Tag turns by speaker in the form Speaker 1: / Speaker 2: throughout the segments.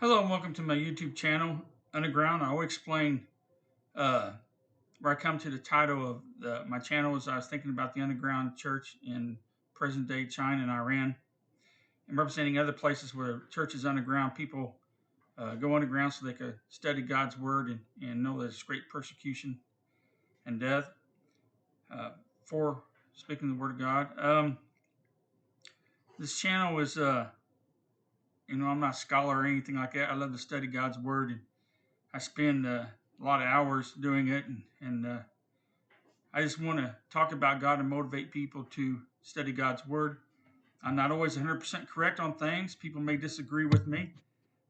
Speaker 1: Hello and welcome to my YouTube channel, Underground. I'll explain uh, where I come to the title of the, my channel as I was thinking about the underground church in present-day China and Iran and representing other places where churches underground, people uh, go underground so they could study God's Word and, and know it's great persecution and death uh, for speaking the Word of God. Um, this channel is... Uh, you know, I'm not a scholar or anything like that. I love to study God's Word, and I spend uh, a lot of hours doing it. And, and uh, I just want to talk about God and motivate people to study God's Word. I'm not always 100% correct on things. People may disagree with me.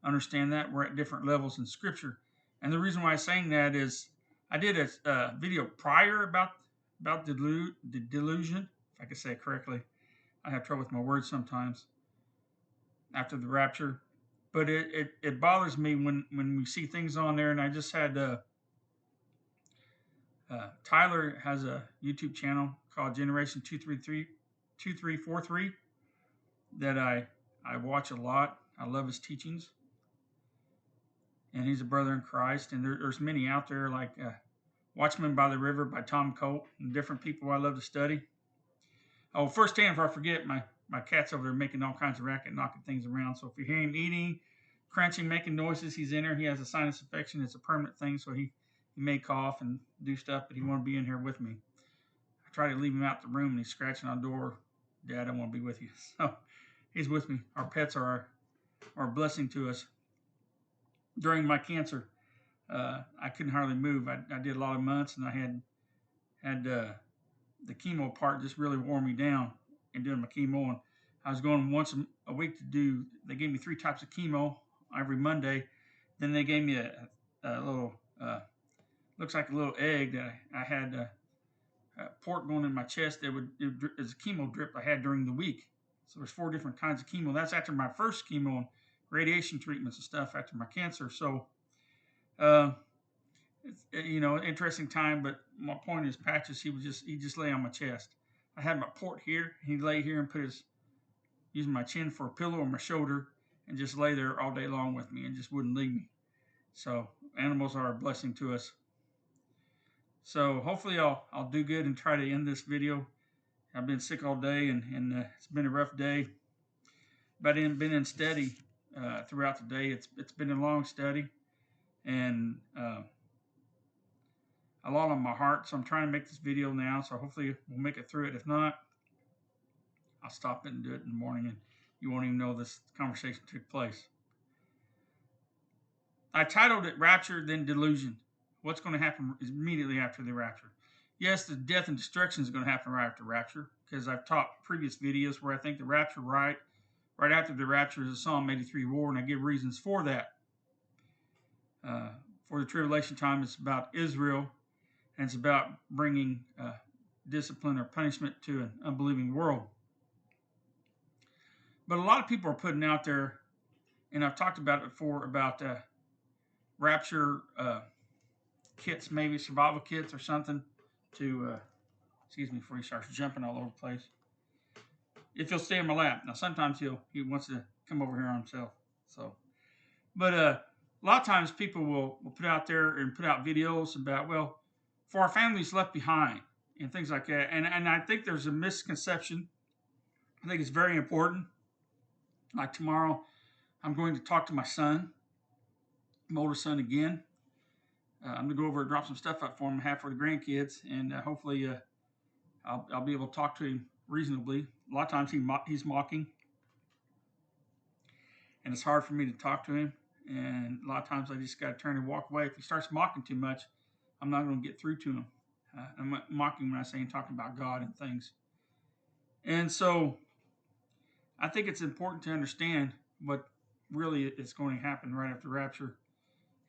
Speaker 1: Understand that we're at different levels in Scripture. And the reason why I'm saying that is I did a, a video prior about about delu- the delusion, if I can say it correctly. I have trouble with my words sometimes after the rapture. But it, it, it bothers me when, when we see things on there. And I just had uh, uh, Tyler has a YouTube channel called Generation 233, 2343 that I, I watch a lot. I love his teachings. And he's a brother in Christ. And there, there's many out there like uh, Watchmen by the River by Tom Colt and different people I love to study. Oh, first hand, if I forget, my my cat's over there making all kinds of racket, knocking things around. So if you're hearing him eating, crunching, making noises, he's in there. He has a sinus infection. It's a permanent thing, so he, he may cough and do stuff, but he won't be in here with me. I try to leave him out the room, and he's scratching on the door. Dad, I want to be with you. So he's with me. Our pets are our, are a blessing to us. During my cancer, uh, I couldn't hardly move. I, I, did a lot of months, and I had had uh, the chemo part just really wore me down and doing my chemo. And I was going once a week to do. They gave me three types of chemo every Monday. Then they gave me a, a little uh, looks like a little egg that I, had a uh, uh, port going in my chest. That would it, it was a chemo drip I had during the week. So there's four different kinds of chemo. That's after my first chemo and radiation treatments and stuff after my cancer. So, uh, it's, uh, you know, interesting time. But my point is, patches. He was just he just lay on my chest, I had my port here. He lay here and put his using my chin for a pillow on my shoulder and just lay there all day long with me and just wouldn't leave me. So animals are a blessing to us. So hopefully I'll I'll do good and try to end this video. I've been sick all day and, and uh, it's been a rough day. But I've been in steady uh, throughout the day. It's it's been a long study and uh, a lot on my heart. So I'm trying to make this video now. So hopefully we'll make it through it. If not, I'll stop it and do it in the morning and you won't even know this conversation took place. I titled it Rapture, then Delusion. What's going to happen immediately after the rapture? Yes, the death and destruction is going to happen right after rapture because I've taught previous videos where I think the rapture right right after the rapture is a Psalm 83 war, and I give reasons for that. Uh, for the tribulation time, it's about Israel and it's about bringing uh, discipline or punishment to an unbelieving world. But a lot of people are putting out there, and I've talked about it before about uh, rapture uh, kits, maybe survival kits or something. To uh, excuse me, before he starts jumping all over the place. If he'll stay in my lap now, sometimes he'll he wants to come over here on himself. So, but uh, a lot of times people will, will put out there and put out videos about well for our families left behind and things like that. And and I think there's a misconception. I think it's very important. Like tomorrow, I'm going to talk to my son, my older son again. Uh, I'm gonna go over and drop some stuff up for him, half for the grandkids, and uh, hopefully, uh, I'll I'll be able to talk to him reasonably. A lot of times he mo- he's mocking, and it's hard for me to talk to him. And a lot of times I just gotta turn and walk away. If he starts mocking too much, I'm not going to get through to him. Uh, I'm mocking when I say and talking about God and things. And so I think it's important to understand what really is going to happen right after rapture.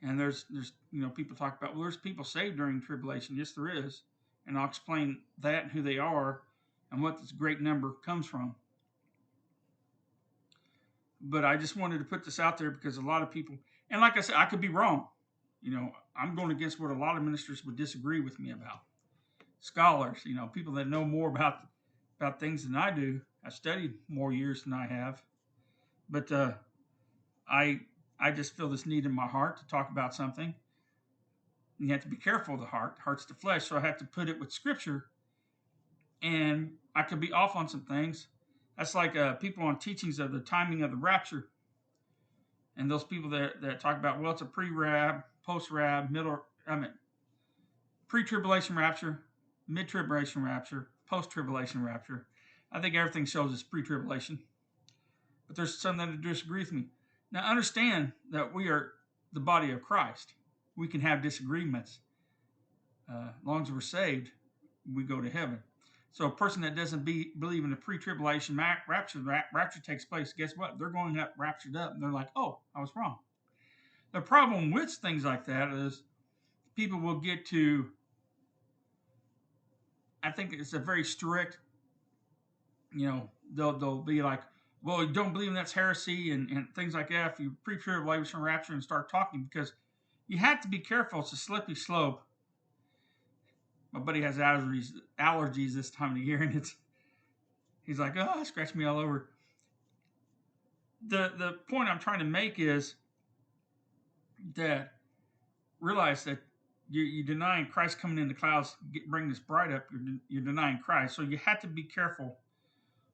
Speaker 1: And there's there's you know people talk about well there's people saved during tribulation yes there is and I'll explain that and who they are and what this great number comes from. But I just wanted to put this out there because a lot of people and like I said I could be wrong. You know, I'm going to guess what a lot of ministers would disagree with me about. Scholars, you know, people that know more about about things than I do. I studied more years than I have, but uh, I I just feel this need in my heart to talk about something. And you have to be careful of the heart. hurts heart's the flesh, so I have to put it with Scripture. And I could be off on some things. That's like uh, people on teachings of the timing of the rapture, and those people that that talk about well, it's a pre-rab post rab, middle, I mean, pre tribulation rapture, mid tribulation rapture, post tribulation rapture. I think everything shows it's pre tribulation. But there's some that disagree with me. Now, understand that we are the body of Christ. We can have disagreements. Uh, as long as we're saved, we go to heaven. So, a person that doesn't be, believe in the pre tribulation rapture, rapture takes place, guess what? They're going up raptured up, and they're like, oh, I was wrong. The problem with things like that is people will get to, I think it's a very strict, you know, they'll, they'll be like, well, you don't believe in that's heresy and, and things like that. If you preach your believers from rapture and start talking, because you have to be careful. It's a slippery slope. My buddy has allergies, allergies this time of the year, and it's he's like, oh, scratch me all over. The the point I'm trying to make is that realize that you're, you're denying Christ coming in the clouds, get, bring this bride up. You're, de- you're denying Christ, so you have to be careful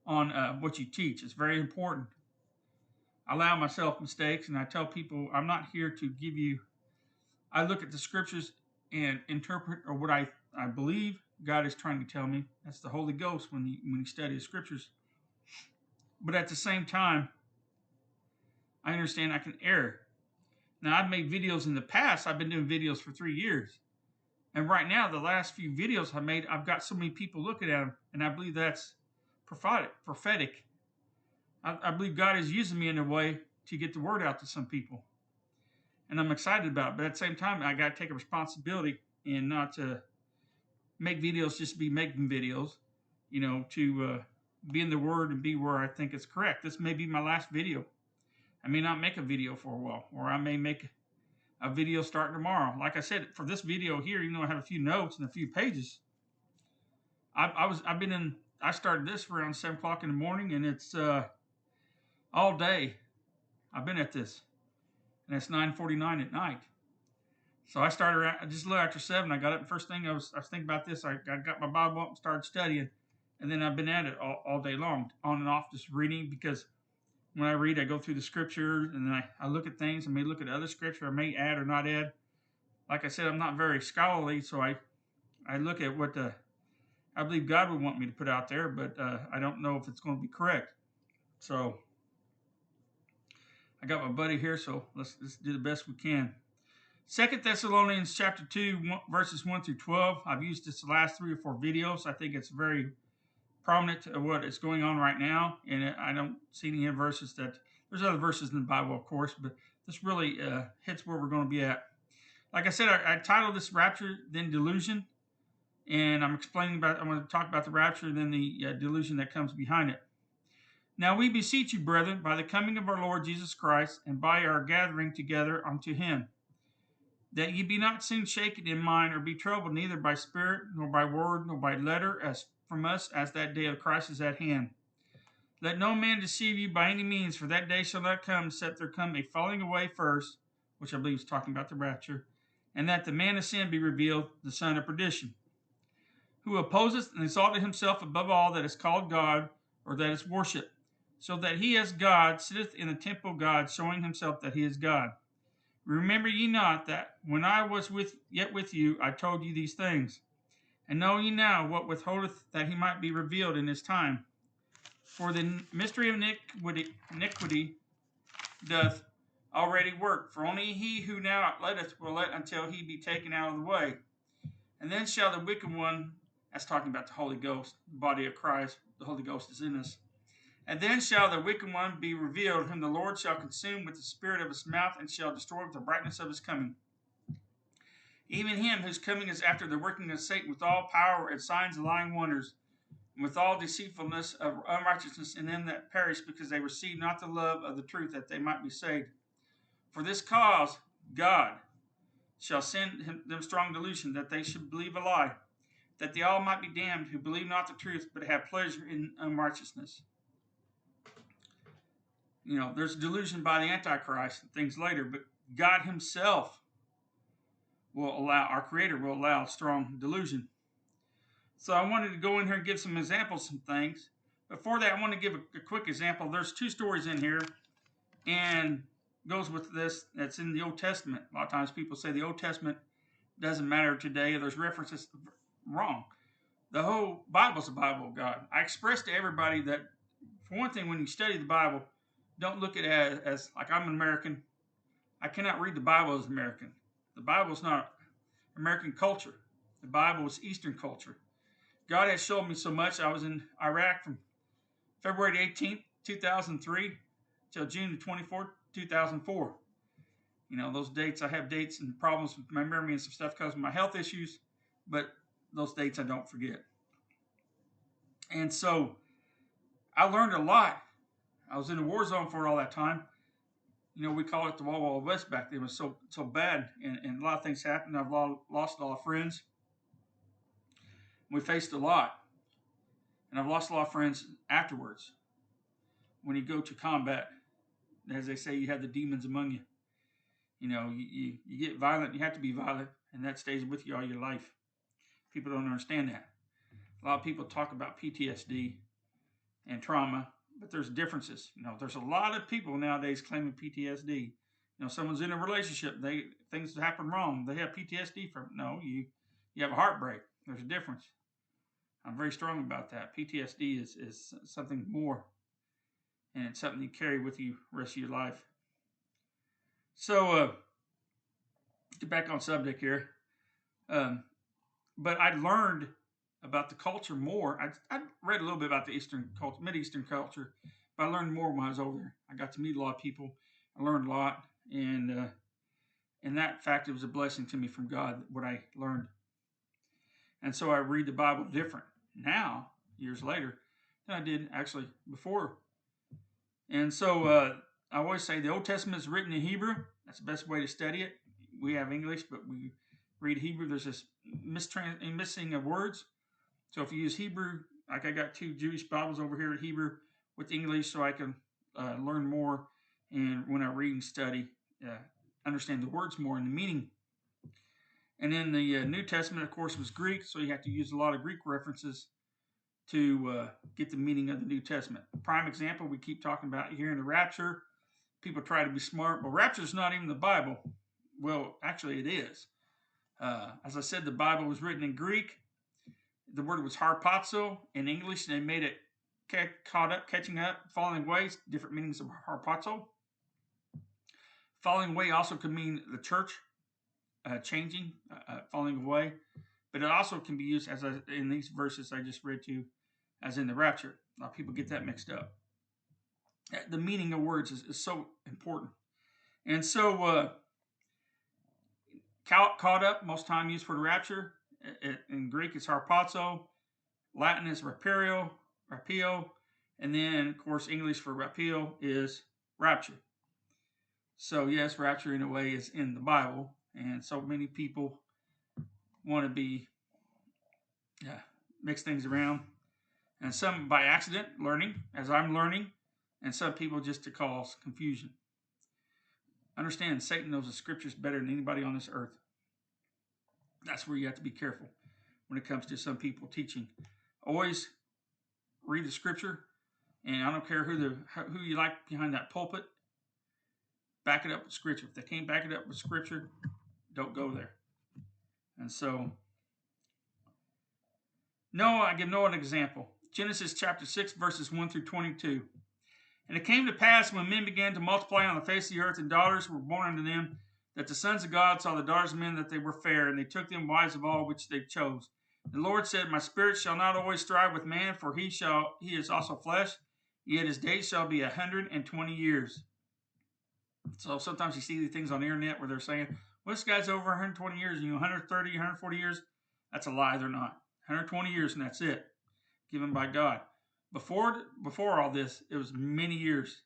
Speaker 1: on uh, what you teach. It's very important. I allow myself mistakes, and I tell people I'm not here to give you. I look at the scriptures and interpret, or what I I believe God is trying to tell me. That's the Holy Ghost when you when you study the scriptures. But at the same time, I understand I can err now, I've made videos in the past. I've been doing videos for three years. And right now, the last few videos I made, I've got so many people looking at them. And I believe that's prophetic. prophetic. I, I believe God is using me in a way to get the word out to some people. And I'm excited about it. But at the same time, I got to take a responsibility and not to make videos just be making videos, you know, to uh, be in the word and be where I think it's correct. This may be my last video. I may not make a video for a while, or I may make a video starting tomorrow. Like I said, for this video here, even though I have a few notes and a few pages, I, I was I've been in. I started this around seven o'clock in the morning, and it's uh, all day. I've been at this, and it's nine forty nine at night. So I started around, just a little after seven. I got up first thing I was I was thinking about this. I, got my Bible up and started studying, and then I've been at it all, all day long, on and off, just reading because when I read, I go through the scripture and I, I look at things. I may look at other scripture. I may add or not add. Like I said, I'm not very scholarly, so I I look at what the I believe God would want me to put out there, but uh, I don't know if it's going to be correct. So I got my buddy here, so let's let's do the best we can. Second Thessalonians chapter two, verses one through twelve. I've used this the last three or four videos. I think it's very prominent of what is going on right now. And I don't see any verses that there's other verses in the Bible, of course, but this really uh, hits where we're going to be at. Like I said, I, I titled this "Rapture Then Delusion," and I'm explaining about. I want to talk about the rapture, then the uh, delusion that comes behind it. Now we beseech you, brethren, by the coming of our Lord Jesus Christ, and by our gathering together unto Him, that ye be not soon shaken in mind, or be troubled, neither by spirit, nor by word, nor by letter, as from us as that day of Christ is at hand. Let no man deceive you by any means, for that day shall not come, except there come a falling away first, which I believe is talking about the rapture, and that the man of sin be revealed, the son of perdition, who opposeth and exalteth himself above all that is called God or that is worshipped, so that he as God sitteth in the temple of God, showing himself that he is God. Remember ye not that when I was with yet with you, I told you these things. And know ye now what withholdeth that he might be revealed in his time. For the mystery of iniquity, iniquity doth already work. For only he who now outletteth will let until he be taken out of the way. And then shall the wicked one, that's talking about the Holy Ghost, the body of Christ, the Holy Ghost is in us. And then shall the wicked one be revealed, whom the Lord shall consume with the spirit of his mouth, and shall destroy with the brightness of his coming even him whose coming is after the working of Satan with all power and signs and lying wonders, and with all deceitfulness of unrighteousness in them that perish because they receive not the love of the truth that they might be saved. For this cause God shall send him, them strong delusion that they should believe a lie, that they all might be damned who believe not the truth but have pleasure in unrighteousness. You know, there's delusion by the Antichrist and things later, but God Himself will allow, our Creator will allow strong delusion. So I wanted to go in here and give some examples, some things. Before that, I want to give a, a quick example. There's two stories in here, and goes with this. That's in the Old Testament. A lot of times people say the Old Testament doesn't matter today. There's references wrong. The whole Bible's a Bible of God. I express to everybody that, for one thing, when you study the Bible, don't look at it as, as like I'm an American. I cannot read the Bible as American. The Bible is not American culture. The Bible is Eastern culture. God has shown me so much. I was in Iraq from February 18th, 2003 till June 24th, 2004. You know, those dates, I have dates and problems with my memory and some stuff because of my health issues, but those dates I don't forget. And so I learned a lot. I was in a war zone for all that time you know, we called it the Wild Wild West back then. It was so so bad, and, and a lot of things happened. I've lost a lot of friends. We faced a lot, and I've lost a lot of friends afterwards. When you go to combat, as they say, you have the demons among you. You know, you, you, you get violent, you have to be violent, and that stays with you all your life. People don't understand that. A lot of people talk about PTSD and trauma but there's differences. You know, there's a lot of people nowadays claiming PTSD. You know, someone's in a relationship, they things happen wrong, they have PTSD from. No, you you have a heartbreak. There's a difference. I'm very strong about that. PTSD is is something more, and it's something you carry with you rest of your life. So, uh, get back on subject here. Um, but I learned about the culture more. I, I read a little bit about the Eastern culture, Mid-Eastern culture, but I learned more when I was over there. I got to meet a lot of people. I learned a lot, and uh, and that fact it was a blessing to me from God what I learned. And so I read the Bible different now, years later, than I did actually before. And so uh, I always say the Old Testament is written in Hebrew. That's the best way to study it. We have English, but we read Hebrew. There's this mistrans missing of words. So if you use Hebrew, like I got two Jewish Bibles over here in Hebrew with English so I can uh, learn more and when I read and study, uh, understand the words more and the meaning. And then the uh, New Testament, of course, was Greek, so you have to use a lot of Greek references to uh, get the meaning of the New Testament. Prime example we keep talking about here in the rapture. People try to be smart, but rapture is not even the Bible. Well, actually, it is. Uh, as I said, the Bible was written in Greek the word was harpazo in English. They made it ca- caught up, catching up, falling away, different meanings of harpazo. Falling away also could mean the church uh, changing, uh, uh, falling away, but it also can be used as a, in these verses I just read to you as in the rapture. A lot of people get that mixed up. Uh, the meaning of words is, is so important. And so, uh, caught up, most time used for the rapture, in Greek is harpazo, Latin is rapio, rapio, and then of course English for rapio is rapture. So yes, rapture in a way is in the Bible, and so many people want to be yeah, uh, mix things around, and some by accident learning, as I'm learning, and some people just to cause confusion. Understand, Satan knows the scriptures better than anybody on this earth. That's where you have to be careful when it comes to some people teaching. Always read the scripture, and I don't care who the who you like behind that pulpit. Back it up with scripture. If they can't back it up with scripture, don't go there. And so, Noah, I give Noah an example. Genesis chapter 6, verses 1 through 22. And it came to pass when men began to multiply on the face of the earth, and daughters were born unto them, that the sons of God saw the daughters of men that they were fair, and they took them wives of all which they chose. The Lord said, My spirit shall not always strive with man, for he shall he is also flesh, yet his days shall be a hundred and twenty years. So sometimes you see these things on the internet where they're saying, Well, this guy's over 120 years, you know, 130, 140 years. That's a lie, they're not. 120 years and that's it. Given by God. Before before all this, it was many years.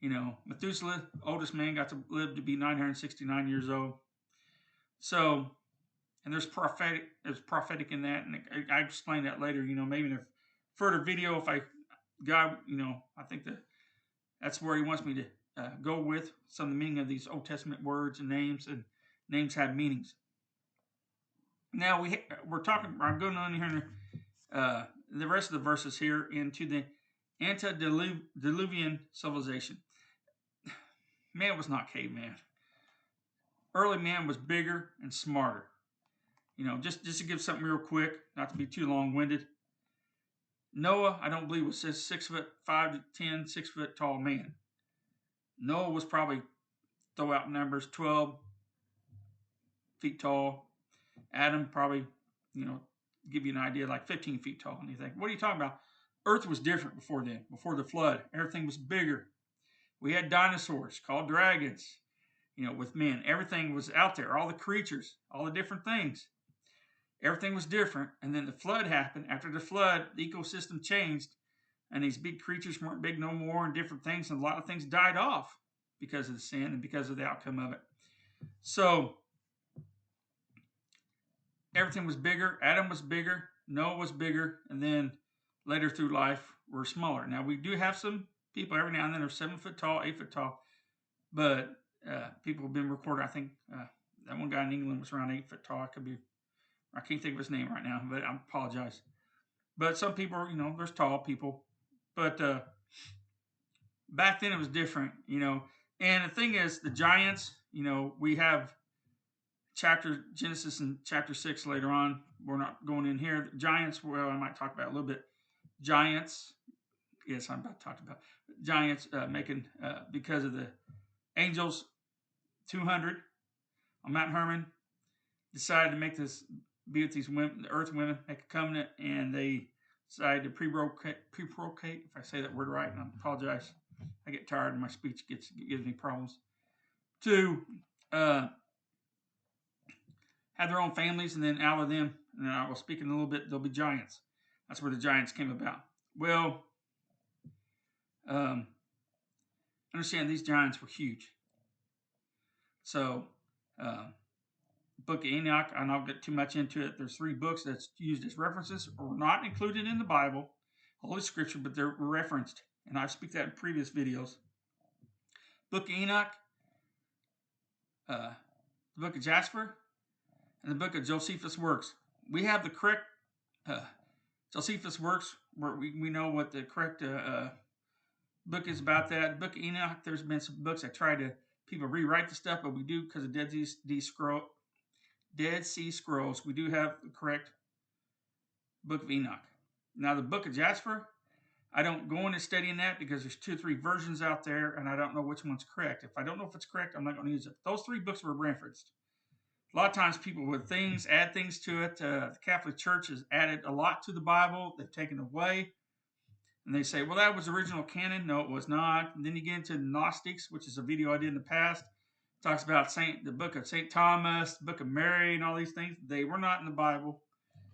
Speaker 1: You know, Methuselah, oldest man, got to live to be 969 years old. So, and there's prophetic, there's prophetic in that, and I, explain that later. You know, maybe in a further video, if I, God, you know, I think that that's where He wants me to uh, go with some of the meaning of these Old Testament words and names, and names have meanings. Now we we're talking. I'm going on here, uh, the rest of the verses here into the antediluvian civilization. Man was not caveman. Early man was bigger and smarter. You know, just, just to give something real quick, not to be too long winded. Noah, I don't believe, was says six foot five to ten, six foot tall man. Noah was probably throw out numbers 12 feet tall. Adam probably, you know, give you an idea like 15 feet tall. And you think, what are you talking about? Earth was different before then, before the flood. Everything was bigger, we had dinosaurs called dragons, you know, with men. Everything was out there, all the creatures, all the different things. Everything was different. And then the flood happened. After the flood, the ecosystem changed, and these big creatures weren't big no more, and different things, and a lot of things died off because of the sin and because of the outcome of it. So everything was bigger. Adam was bigger. Noah was bigger. And then later through life, we're smaller. Now we do have some people every now and then are seven foot tall, eight foot tall, but uh, people have been recorded. I think uh, that one guy in England was around eight foot tall. I could be, I can't think of his name right now, but I apologize. But some people, you know, there's tall people, but uh, back then it was different, you know. And the thing is, the giants, you know, we have chapter Genesis and chapter six later on. We're not going in here. The giants, well, I might talk about a little bit. Giants, yes, I'm about to talk about Giants uh, making uh, because of the Angels 200 on Mount Hermon decided to make this be with these women, the Earth women, make a covenant, and they decided to pre-brocate, pre If I say that word right, and I apologize, I get tired and my speech gets gives me problems. To uh, have their own families, and then out of them, and I will speak in a little bit. They'll be giants. That's where the giants came about. Well, um, understand these giants were huge. So, um, Book of Enoch, I don't get too much into it. There's three books that's used as references or not included in the Bible, Holy Scripture, but they're referenced. And I have speak that in previous videos. Book of Enoch, uh, the Book of Jasper, and the Book of Josephus' works. We have the correct uh, Josephus' works where we, we know what the correct uh, uh book is about that. Book of Enoch, there's been some books that try to people rewrite the stuff, but we do because of Dead Sea Scroll, Dead Sea Scrolls, we do have the correct Book of Enoch. Now the Book of Jasper, I don't go into studying that because there's two or three versions out there, and I don't know which one's correct. If I don't know if it's correct, I'm not going to use it. Those three books were referenced. A lot of times, people with things add things to it. Uh, the Catholic Church has added a lot to the Bible; they've taken away. And they say, well, that was original canon. No, it was not. And then you get into Gnostics, which is a video I did in the past. It talks about Saint, the book of Saint Thomas, the book of Mary, and all these things. They were not in the Bible,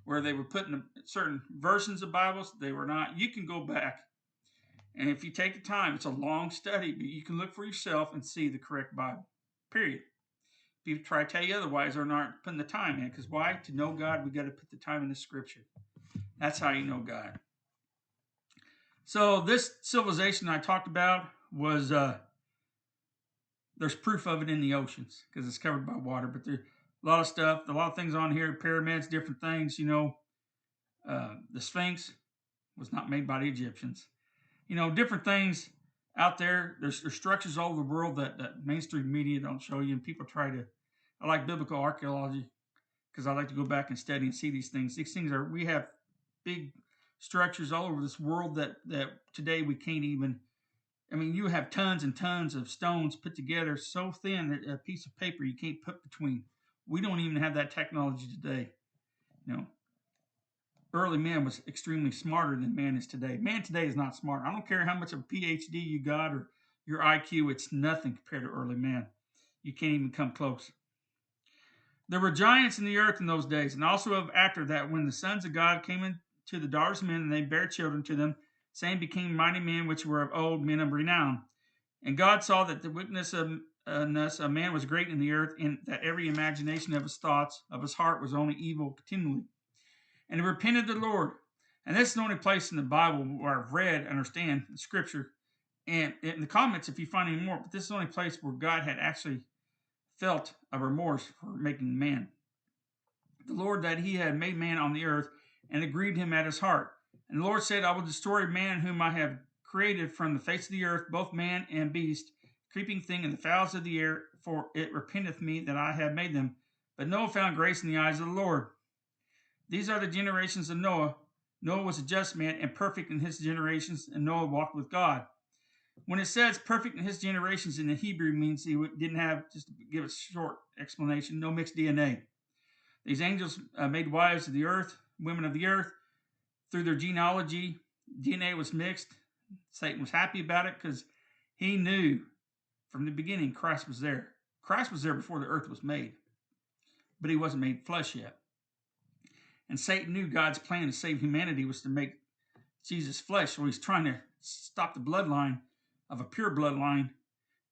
Speaker 1: where they were put in certain versions of Bibles. They were not. You can go back, and if you take the time, it's a long study, but you can look for yourself and see the correct Bible. Period. People try to tell you otherwise, they're not putting the time in. Because why? To know God, we got to put the time in the Scripture. That's how you know God. So this civilization I talked about was uh, there's proof of it in the oceans because it's covered by water. But there's a lot of stuff, a lot of things on here, pyramids, different things. You know, uh, the Sphinx was not made by the Egyptians. You know, different things out there. There's, there's structures all over the world that, that mainstream media don't show you, and people try to. I like biblical archaeology because I like to go back and study and see these things. These things are we have big structures all over this world that that today we can't even. I mean, you have tons and tons of stones put together so thin that a piece of paper you can't put between. We don't even have that technology today. You know, early man was extremely smarter than man is today. Man today is not smart. I don't care how much of a PhD you got or your IQ, it's nothing compared to early man. You can't even come close. There were giants in the earth in those days, and also of after that, when the sons of God came in to the daughters of men, and they bare children to them. Same became mighty men which were of old, men of renown. And God saw that the wickedness of a uh, man was great in the earth, and that every imagination of his thoughts of his heart was only evil continually. And he repented the Lord. And this is the only place in the Bible where I've read, understand Scripture, and in the comments if you find any more. But this is the only place where God had actually felt a remorse for making man. The Lord that He had made man on the earth, and it grieved him at his heart. And the Lord said, I will destroy man whom I have created from the face of the earth, both man and beast, creeping thing and the fowls of the air, for it repenteth me that I have made them. But Noah found grace in the eyes of the Lord. These are the generations of Noah. Noah was a just man and perfect in his generations, and Noah walked with God. When it says perfect in his generations in the Hebrew means he didn't have, just to give a short explanation, no mixed DNA. These angels uh, made wives of the earth, women of the earth. Through their genealogy, DNA was mixed. Satan was happy about it because he knew from the beginning Christ was there. Christ was there before the earth was made, but he wasn't made flesh yet. And Satan knew God's plan to save humanity was to make Jesus flesh, so he's trying to stop the bloodline of a pure bloodline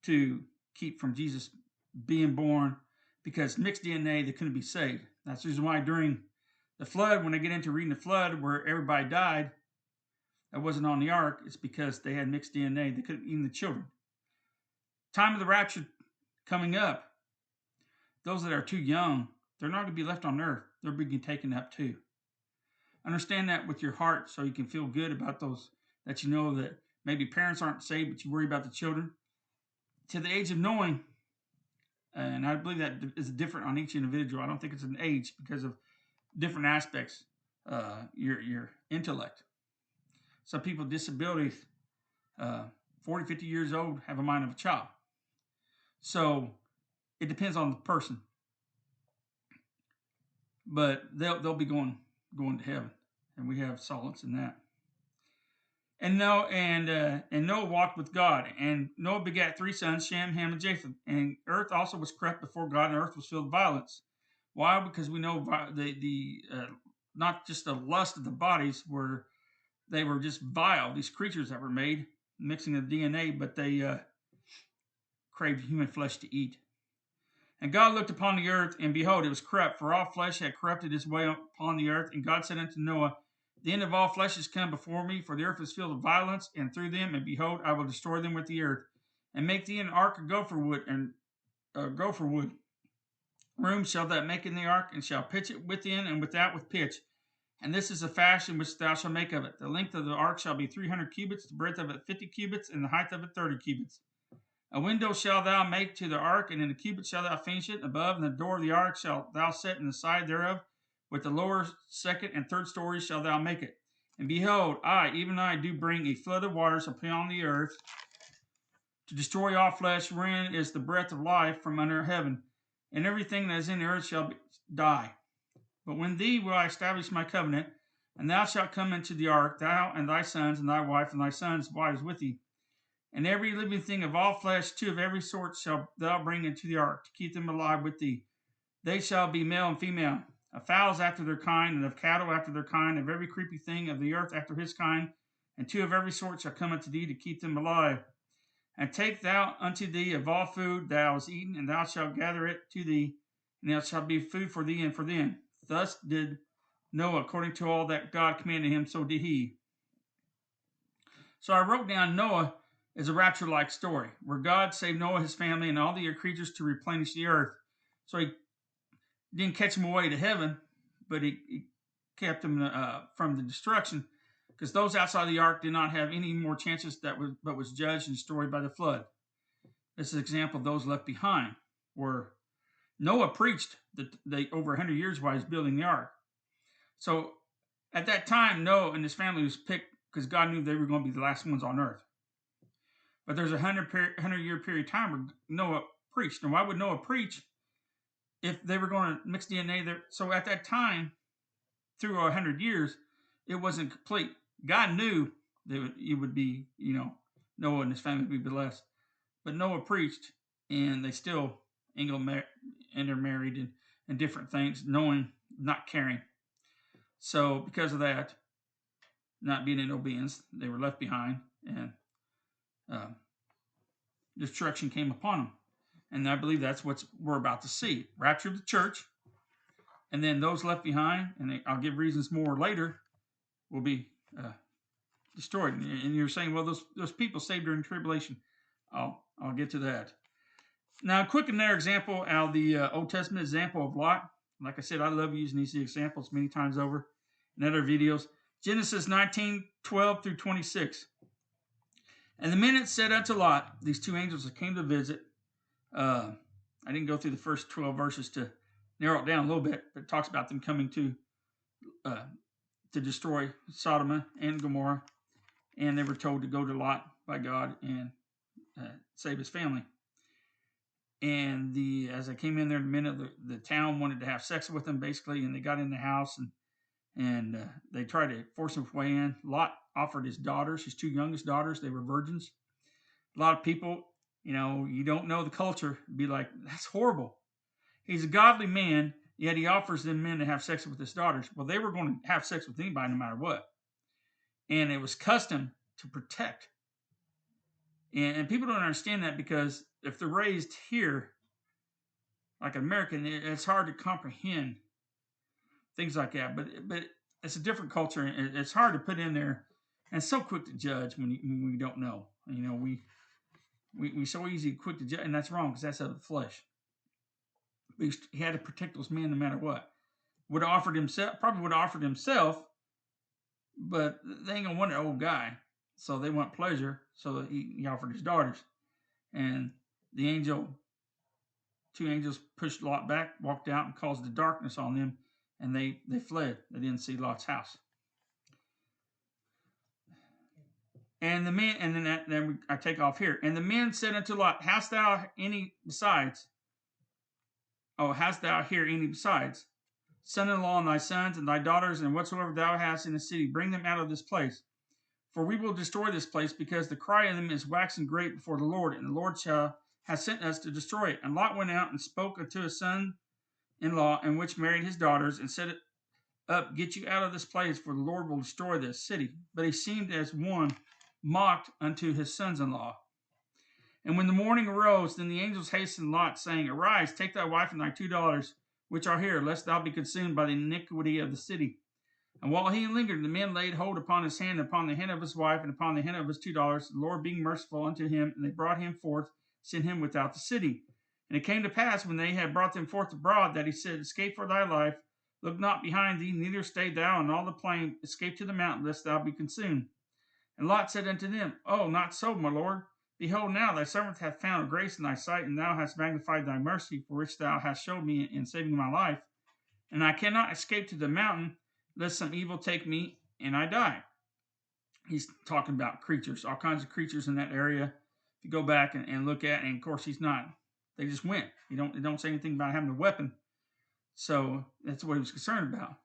Speaker 1: to keep from Jesus being born because mixed DNA, they couldn't be saved. That's the reason why during the flood, when I get into reading the flood where everybody died that wasn't on the ark, it's because they had mixed DNA. They couldn't even the children. Time of the rapture coming up, those that are too young, they're not going to be left on earth. They're being taken up too. Understand that with your heart so you can feel good about those that you know that maybe parents aren't saved, but you worry about the children. To the age of knowing, and I believe that is different on each individual. I don't think it's an age because of different aspects, uh, your, your intellect. Some people with disabilities, uh, 40, 50 years old, have a mind of a child. So it depends on the person. But they'll, they'll be going, going to heaven. And we have solace in that. And Noah and uh, and Noah walked with God, and Noah begat three sons, Shem, Ham, and Japheth. And earth also was corrupt before God, and earth was filled with violence. Why? Because we know the the uh, not just the lust of the bodies were they were just vile. These creatures that were made mixing the DNA, but they uh, craved human flesh to eat. And God looked upon the earth, and behold, it was corrupt, for all flesh had corrupted its way upon the earth. And God said unto Noah, The end of all flesh is come before me, for the earth is filled with violence, and through them, and behold, I will destroy them with the earth, and make thee an ark of gopher wood, and uh, gopher wood room shall thou make in the ark, and shall pitch it within and without with pitch. And this is the fashion which thou shalt make of it. The length of the ark shall be three hundred cubits, the breadth of it fifty cubits, and the height of it thirty cubits. A window shalt thou make to the ark, and in a cubit shalt thou finish it above, and the door of the ark shalt thou set in the side thereof, with the lower second and third story shalt thou make it. And behold, I, even I, do bring a flood of waters upon the earth to destroy all flesh, wherein is the breath of life from under heaven and everything that is in the earth shall be, die. But when thee will I establish my covenant, and thou shalt come into the ark, thou and thy sons, and thy wife, and thy sons' wives with thee. And every living thing of all flesh, two of every sort, shall thou bring into the ark, to keep them alive with thee. They shall be male and female, of fowls after their kind, and of cattle after their kind, of every creepy thing of the earth after his kind, and two of every sort shall come unto thee to keep them alive and take thou unto thee of all food thou hast eaten, and thou shalt gather it to thee, and it shall be food for thee and for them. Thus did Noah, according to all that God commanded him, so did he. So I wrote down Noah is a rapture like story where God saved Noah, his family, and all the creatures to replenish the earth. So he didn't catch him away to heaven, but he, he kept him uh, from the destruction because those outside the ark did not have any more chances that was, but was judged and destroyed by the flood. This is an example of those left behind, where Noah preached that they over 100 years while he's building the ark. So at that time, Noah and his family was picked because God knew they were going to be the last ones on earth. But there's a 100, 100 year period of time where Noah preached. And why would Noah preach if they were going to mix DNA there? So at that time, through 100 years, it wasn't complete. God knew that it would be, you know, Noah and his family would be blessed. But Noah preached, and they still intermarried and, and different things, knowing, not caring. So because of that, not being in obedience, they were left behind, and uh, destruction came upon them. And I believe that's what we're about to see: rapture of the church, and then those left behind. And I'll give reasons more later. Will be uh, destroyed. And you're saying, well, those, those people saved during tribulation. I'll, I'll get to that. Now, quick in their example out of the uh, Old Testament example of Lot. Like I said, I love using these examples many times over in other videos. Genesis 19, 12 through 26. And the men had said unto Lot, these two angels that came to visit, uh, I didn't go through the first 12 verses to narrow it down a little bit, but it talks about them coming to uh, to destroy Sodom and Gomorrah, and they were told to go to Lot by God and uh, save his family. And the as I came in there, the men of the, the town wanted to have sex with them, basically, and they got in the house and and uh, they tried to force him way in. Lot offered his daughters, his two youngest daughters, they were virgins. A lot of people, you know, you don't know the culture, be like, that's horrible. He's a godly man, Yet he offers them men to have sex with his daughters. Well, they were going to have sex with anybody no matter what. And it was custom to protect. And, and people don't understand that because if they're raised here, like American, it, it's hard to comprehend things like that. But but it's a different culture, and it's hard to put in there. And so quick to judge when, you, when we don't know. You know, we, we we so easy quick to judge, and that's wrong because that's of the flesh he had to protect those men no matter what. Would have offered himself, probably would have offered himself, but they ain't gonna want an old guy. So they want pleasure. So he, he offered his daughters. And the angel, two angels pushed Lot back, walked out, and caused the darkness on them. And they, they fled. They didn't see Lot's house. And the men, and then, that, then I take off here. And the men said unto Lot, Hast thou any besides? Oh, hast thou here any besides? Son-in-law and thy sons and thy daughters and whatsoever thou hast in the city, bring them out of this place. For we will destroy this place, because the cry of them is waxen great before the Lord, and the Lord shall, has sent us to destroy it. And Lot went out and spoke unto his son-in-law, and which married his daughters, and said up, Get you out of this place, for the Lord will destroy this city. But he seemed as one mocked unto his sons-in-law. And when the morning arose, then the angels hastened Lot, saying, Arise, take thy wife and thy two daughters, which are here, lest thou be consumed by the iniquity of the city. And while he lingered, the men laid hold upon his hand, upon the hand of his wife, and upon the hand of his two daughters, the Lord being merciful unto him, and they brought him forth, sent him without the city. And it came to pass, when they had brought them forth abroad, that he said, Escape for thy life, look not behind thee, neither stay thou in all the plain, escape to the mountain, lest thou be consumed. And Lot said unto them, Oh, not so, my lord. Behold, now thy servant hath found grace in thy sight, and thou hast magnified thy mercy, for which thou hast showed me in saving my life. And I cannot escape to the mountain, lest some evil take me and I die. He's talking about creatures, all kinds of creatures in that area. If you go back and, and look at, and of course he's not. They just went. He don't. They don't say anything about having a weapon. So that's what he was concerned about.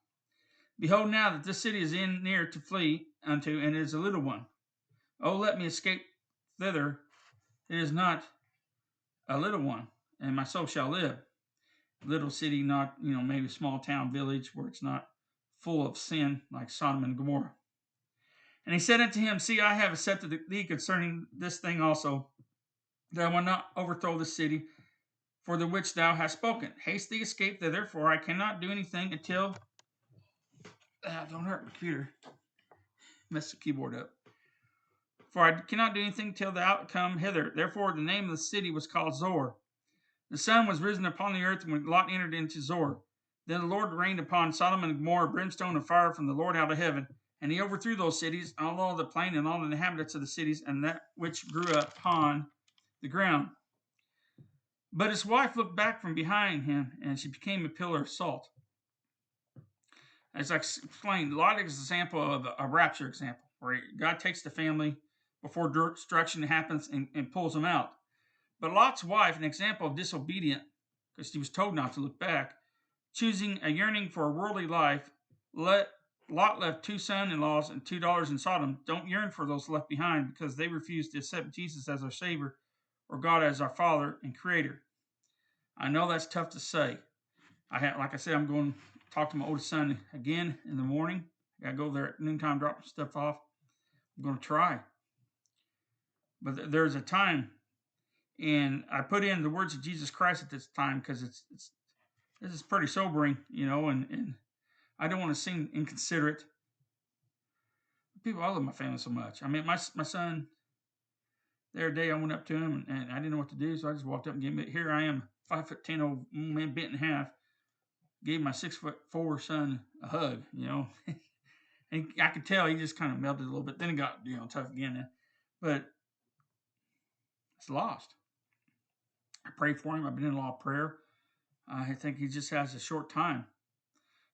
Speaker 1: Behold, now that this city is in near to flee unto, and is a little one. Oh, let me escape thither, it is not a little one, and my soul shall live. Little city, not, you know, maybe small town, village where it's not full of sin like Sodom and Gomorrah. And he said unto him, See, I have accepted thee concerning this thing also, that I will not overthrow the city for the which thou hast spoken. Haste thee, escape thither, for I cannot do anything until. Ah, don't hurt my computer. Mess the keyboard up for I cannot do anything till thou come hither. Therefore the name of the city was called Zoar. The sun was risen upon the earth when Lot entered into Zoar. Then the Lord rained upon Sodom and Gomorrah brimstone and fire from the Lord out of heaven, and he overthrew those cities, all the plain, and all the inhabitants of the cities, and that which grew upon the ground. But his wife looked back from behind him, and she became a pillar of salt. As I explained, Lot is an example of a rapture example, where God takes the family before destruction happens and, and pulls them out. But Lot's wife, an example of disobedient, because she was told not to look back, choosing a yearning for a worldly life, let Lot left two son-in-laws and two daughters in Sodom. Don't yearn for those left behind because they refuse to accept Jesus as our Savior or God as our Father and Creator. I know that's tough to say. I had, like I said, I'm going to talk to my oldest son again in the morning. I got to go there at noontime, drop some stuff off. I'm going to try. But th- there's a time, and I put in the words of Jesus Christ at this time because it's, it's this is pretty sobering, you know, and, and I don't want to seem inconsiderate. People, I love my family so much. I mean, my my son, the other day I went up to him and, and I didn't know what to do, so I just walked up and gave him. Here I am, five foot ten old man, bent in half. Gave my six foot four son a hug, you know, and I could tell he just kind of melted a little bit. Then it got you know tough again, but is lost. I pray for him. I've been in a lot of prayer. I think he just has a short time.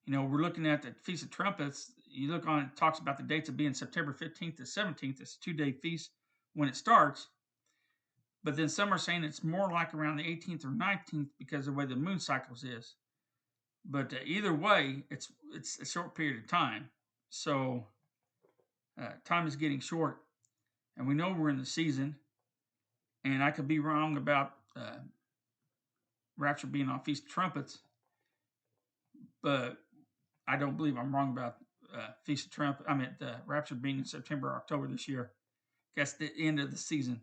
Speaker 1: You know, we're looking at the Feast of Trumpets. You look on it talks about the dates of being September 15th to 17th. It's a two-day feast when it starts. But then some are saying it's more like around the 18th or 19th because of the way the moon cycles is. But uh, either way, it's it's a short period of time. So uh, time is getting short, and we know we're in the season and I could be wrong about uh, Rapture being on Feast of Trumpets, but I don't believe I'm wrong about uh, Feast of Trumpets. I mean, the uh, Rapture being in September or October this year. That's the end of the season,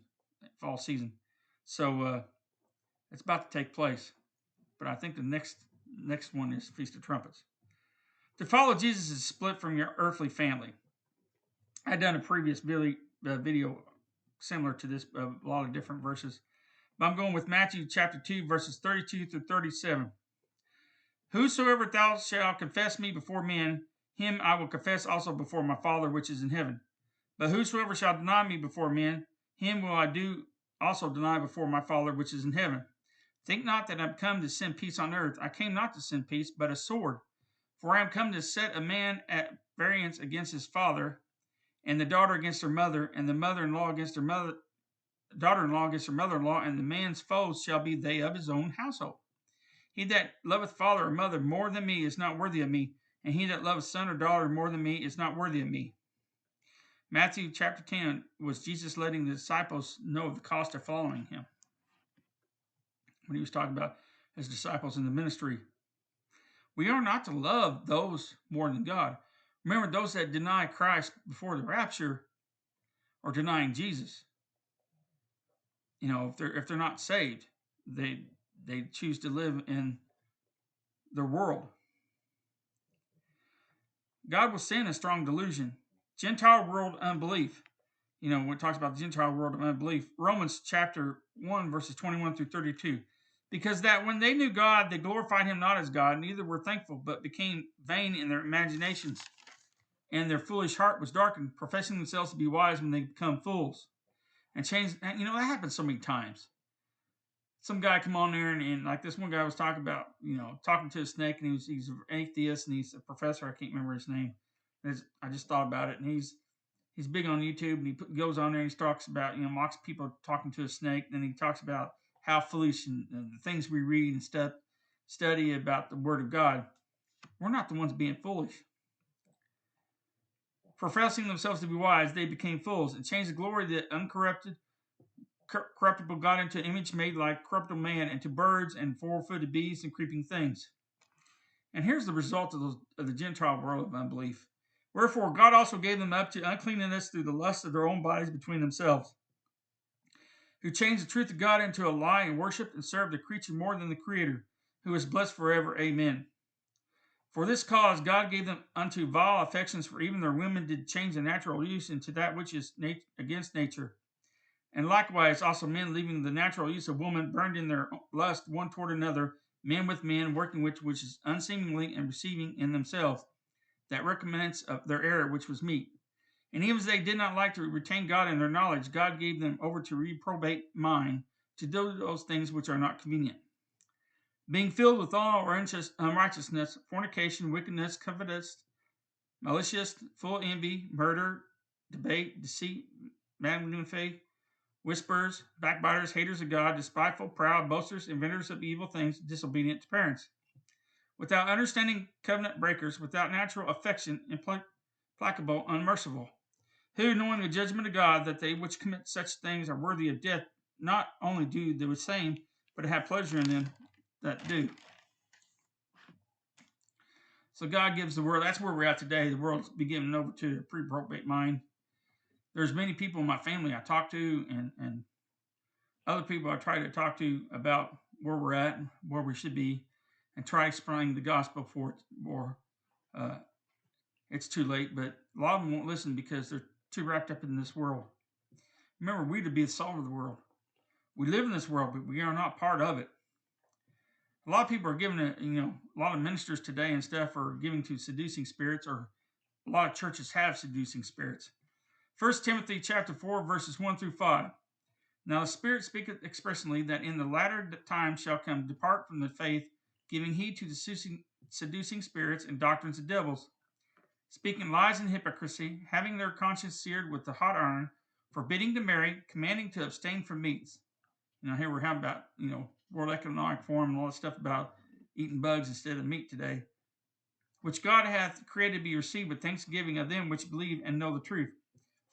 Speaker 1: fall season. So uh, it's about to take place, but I think the next next one is Feast of Trumpets. To follow Jesus is split from your earthly family. I'd done a previous uh, video similar to this, a lot of different verses. But I'm going with Matthew chapter 2, verses 32 through 37. Whosoever thou shalt confess me before men, him I will confess also before my Father which is in heaven. But whosoever shall deny me before men, him will I do also deny before my Father which is in heaven. Think not that I am come to send peace on earth. I came not to send peace, but a sword. For I am come to set a man at variance against his father, and the daughter against her mother, and the mother-in-law against her mother, daughter-in-law against her mother-in-law, and the man's foes shall be they of his own household. He that loveth father or mother more than me is not worthy of me, and he that loveth son or daughter more than me is not worthy of me. Matthew chapter 10 was Jesus letting the disciples know of the cost of following him. When he was talking about his disciples in the ministry, we are not to love those more than God. Remember, those that deny Christ before the rapture are denying Jesus. You know, if they're if they're not saved, they they choose to live in their world. God will send a strong delusion. Gentile world unbelief. You know, when it talks about the Gentile world of unbelief, Romans chapter 1, verses 21 through 32. Because that when they knew God, they glorified him not as God, neither were thankful, but became vain in their imaginations and their foolish heart was darkened, professing themselves to be wise when they become fools. And change, you know, that happens so many times. Some guy come on there and, and like this one guy was talking about, you know, talking to a snake and he was, he's an atheist and he's a professor. I can't remember his name. I just thought about it. And he's, he's big on YouTube and he put, goes on there and he talks about, you know, mocks people talking to a snake. And he talks about how foolish and, and the things we read and stuff, study about the word of God. We're not the ones being foolish professing themselves to be wise, they became fools and changed the glory of the uncorrupted corruptible God into an image made like corruptible man, and to birds and four-footed beasts and creeping things. And here's the result of the, of the Gentile world of unbelief. Wherefore God also gave them up to uncleanness through the lust of their own bodies between themselves, who changed the truth of God into a lie and worshipped and served the creature more than the Creator, who is blessed forever. Amen. For this cause God gave them unto vile affections, for even their women did change the natural use into that which is nat against nature. And likewise also men leaving the natural use of woman burned in their lust one toward another, men with men, working which which is unseemly and receiving in themselves that recompense of their error which was meat. And even as they did not like to retain God in their knowledge, God gave them over to reprobate mind to do those things which are not convenient being filled with all unrighteousness, fornication, wickedness, covetous, malicious, full envy, murder, debate, deceit, malignant faith, whisperers, backbiters, haters of God, despiteful, proud, boasters, inventors of evil things, disobedient to parents. Without understanding, covenant breakers, without natural affection, implacable, unmerciful, who, knowing the judgment of God, that they which commit such things are worthy of death, not only do the same, but have pleasure in them, that do. So God gives the world. That's where we're at today. The world's been given over to a pre-probate mind. There's many people in my family I talk to and, and other people I try to talk to about where we're at, where we should be, and try explaining the gospel for more. Uh, it's too late, but a lot of them won't listen because they're too wrapped up in this world. Remember, we to be the salt of the world. We live in this world, but we are not part of it a lot of people are giving it, you know, a lot of ministers today and stuff are giving to seducing spirits, or a lot of churches have seducing spirits. First Timothy chapter 4, verses 1 through 5. Now the Spirit speaketh expressly that in the latter time shall come depart from the faith, giving heed to seducing, seducing spirits and doctrines of devils, speaking lies and hypocrisy, having their conscience seared with the hot iron, forbidding to marry, commanding to abstain from meats. Now here we're having about, you know, World Economic Forum and all that stuff about eating bugs instead of meat today, which God hath created be received with thanksgiving of them which believe and know the truth.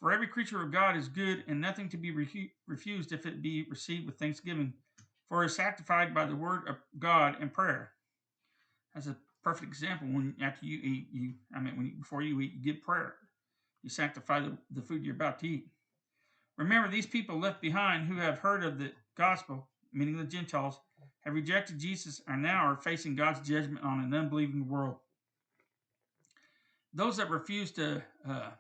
Speaker 1: For every creature of God is good, and nothing to be re- refused if it be received with thanksgiving, for it is sanctified by the word of God and prayer. That's a perfect example. When after you eat, you I mean, when you, before you eat, you give prayer. You sanctify the, the food you're about to eat. Remember, these people left behind who have heard of the gospel meaning the Gentiles, have rejected Jesus and now are facing God's judgment on an unbelieving world. Those that refuse to, uh,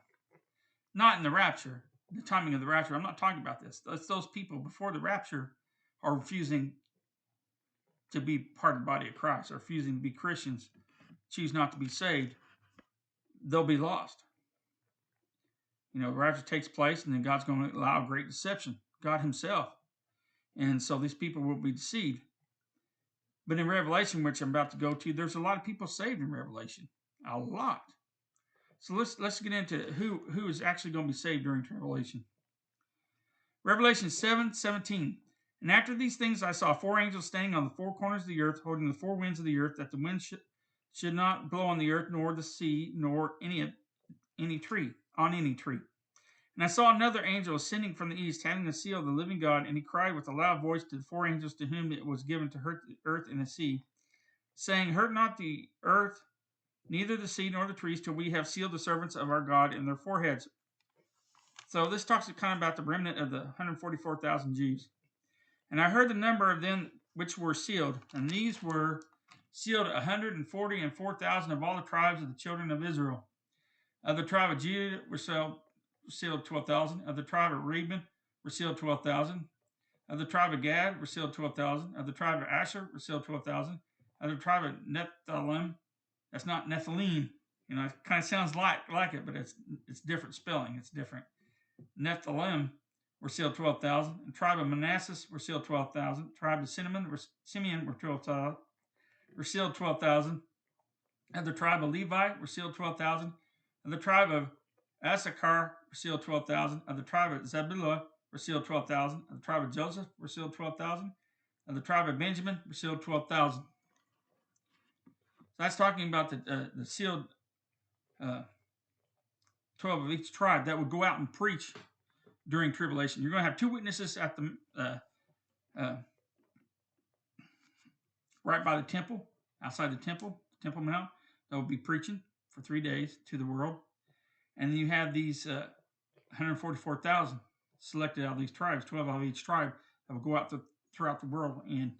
Speaker 1: not in the rapture, the timing of the rapture, I'm not talking about this. That's those people before the rapture are refusing to be part of the body of Christ, are refusing to be Christians, choose not to be saved, they'll be lost. You know, the rapture takes place and then God's going to allow great deception. God Himself and so these people will be deceived. But in Revelation, which I'm about to go to, there's a lot of people saved in Revelation. A lot. So let's let's get into who who is actually going to be saved during Revelation. Revelation 7, 17. And after these things I saw four angels standing on the four corners of the earth, holding the four winds of the earth, that the wind should, should not blow on the earth, nor the sea, nor any any tree, on any tree. And I saw another angel ascending from the east, having the seal of the living God, and he cried with a loud voice to the four angels to whom it was given to hurt the earth and the sea, saying, Hurt not the earth, neither the sea nor the trees, till we have sealed the servants of our God in their foreheads. So this talks kind of about the remnant of the 144,000 Jews. And I heard the number of them which were sealed, and these were sealed 140 and of all the tribes of the children of Israel. Of the tribe of Judah were so sealed 12,000. Of the tribe of Reuben were sealed 12,000. Of the tribe of Gad were sealed 12,000. Of the tribe of Asher were sealed 12,000. Of the tribe of Nephthalim, that's not Nephilim. You know, it kind of sounds like, like it, but it's it's different spelling. It's different. Nephilim were sealed 12,000. And tribe of Manasses were sealed 12,000. tribe of Cinnamon were, Simeon were 12,000. Were sealed 12,000. And the tribe of Levi were sealed 12,000. And the tribe of Issachar were sealed 12,000. Of the tribe of Zebulun were sealed 12,000. Of the tribe of Joseph were sealed 12,000. Of the tribe of Benjamin were sealed 12,000. So that's talking about the, uh, the sealed uh, 12 of each tribe that would go out and preach during tribulation. You're going to have two witnesses at the uh, uh, right by the temple, outside the temple, Temple Mount, that will be preaching for three days to the world. And you have these uh, 144,000 selected out of these tribes, 12 out of each tribe, that will go out to, throughout the world and